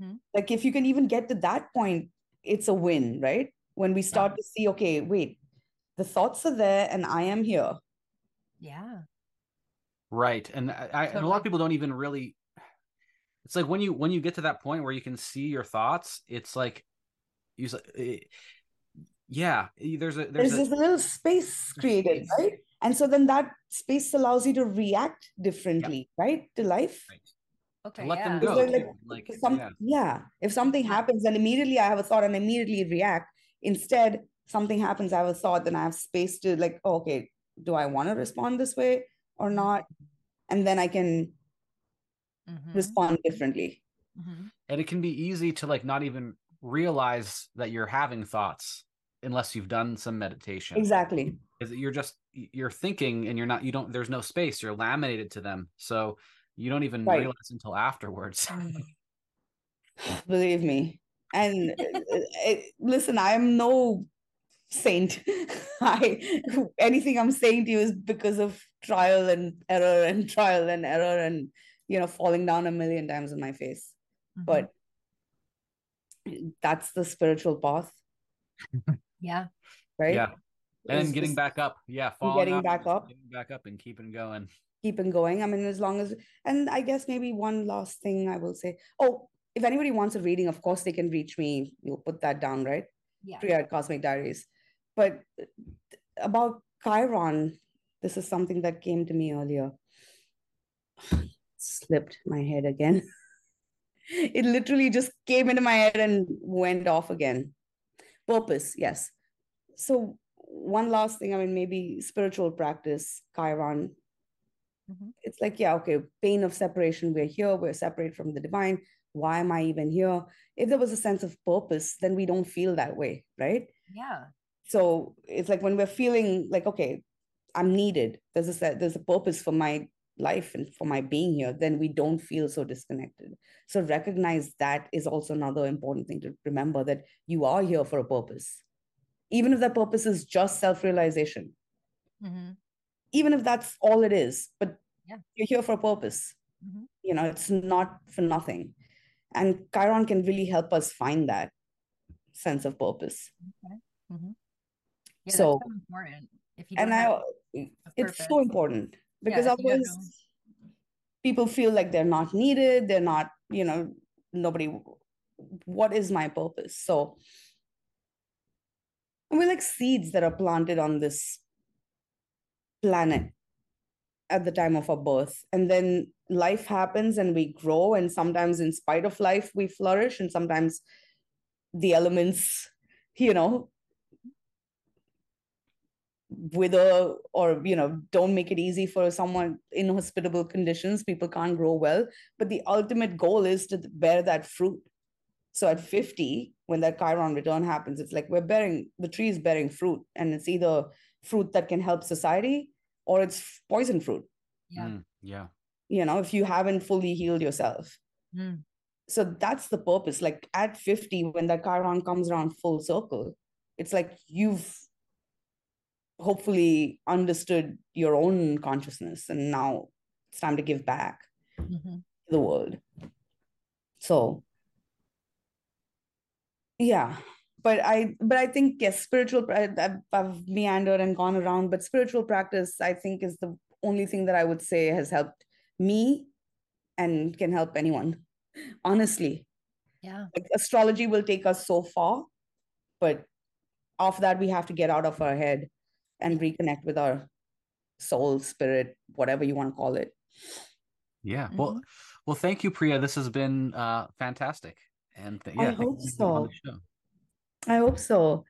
Mhm. Like if you can even get to that point, it's a win, right? When we start to see, okay, wait, the thoughts are there and I am here. Yeah. Right. And I, I and a lot of people don't even really it's like when you when you get to that point where you can see your thoughts, it's like you s- yeah, there's a there's there's a this little space created, space. right? And so then that space allows you to react differently, right? To life. Right. Okay. to let yeah. them go. like- like- Like, If some, yeah. yeah. If something Yeah. happens, then immediately I have a thought and immediately react. Instead, something happens, I have a thought, then I have space to like, oh, okay, do I want to respond this way or not? And then I can Mhm. respond differently. Mhm. and it can be easy to like not even realize that you're having thoughts unless you've done some meditation Exactly. because you're just you're thinking and you're not you don't there's no space you're laminated to them so you don't even Right. realize until afterwards Believe me. And uh, uh, listen, I'm no saint. I anything I'm saying to you is because of trial and error and trial and error and you know falling down a million times in my face. Mhm. But that's the spiritual path, yeah. right? yeah and getting just back up yeah falling getting off, back up. getting back up and keeping going keeping going. I mean, as long as, and I guess maybe one last thing I will say. Oh, if anybody wants a reading, of course they can reach me. You'll put that down, right? Yeah. Priya at Cosmic Diaries. But about Chiron, this is something that came to me earlier. Slipped my head again. it literally just came into my head and went off again. Purpose, yes. So one last thing, I mean, maybe spiritual practice, Chiron. Mhm. It's like, yeah, okay, pain of separation. We're here, we're separate from the divine. Why am I even here? If there was a sense of purpose, then we don't feel that way, right? Yeah. So it's like when we're feeling like, okay, I'm needed. There's a there's a purpose for my life and for my being here. Then we don't feel so disconnected. So recognize that is also another important thing to remember that you are here for a purpose, even if that purpose is just self-realization. hmm Even if that's all it is, but Yeah. you're here for a purpose. Mhm. You know, it's not for nothing. And Chiron can really help us find that sense of purpose. hmm Yeah, So- so important. If you and I, it's purpose. so important because if otherwise people feel like they're not needed they're not you know nobody what is my purpose? So we're like seeds that are planted on this planet at the time of our birth. And then life happens and we grow and sometimes in spite of life we flourish and sometimes the elements you know wither or you know don't make it easy for someone in hospitable conditions people can't grow well but the ultimate goal is to bear that fruit so at 50 when that chiron return happens it's like we're bearing the tree is bearing fruit and it's either fruit that can help society or it's poison fruit Yeah. Mm, yeah. you know if you haven't fully healed yourself Mm. so that's the purpose like at 50 when that chiron comes around full circle it's like you've hopefully understood your own consciousness and now it's time to give back Mhm. to the world so yeah but i but i think yes spiritual I've, I've meandered and gone around but spiritual practice i think is the only thing that i would say has helped me and can help anyone honestly Yeah. like astrology will take us so far but after that we have to get out of our head and reconnect with our soul spirit whatever you want to call it Yeah. Mm-hmm. Well, well, thank you, Priya. This has been uh fantastic. And th- I yeah, thank hope you for being on so. i hope so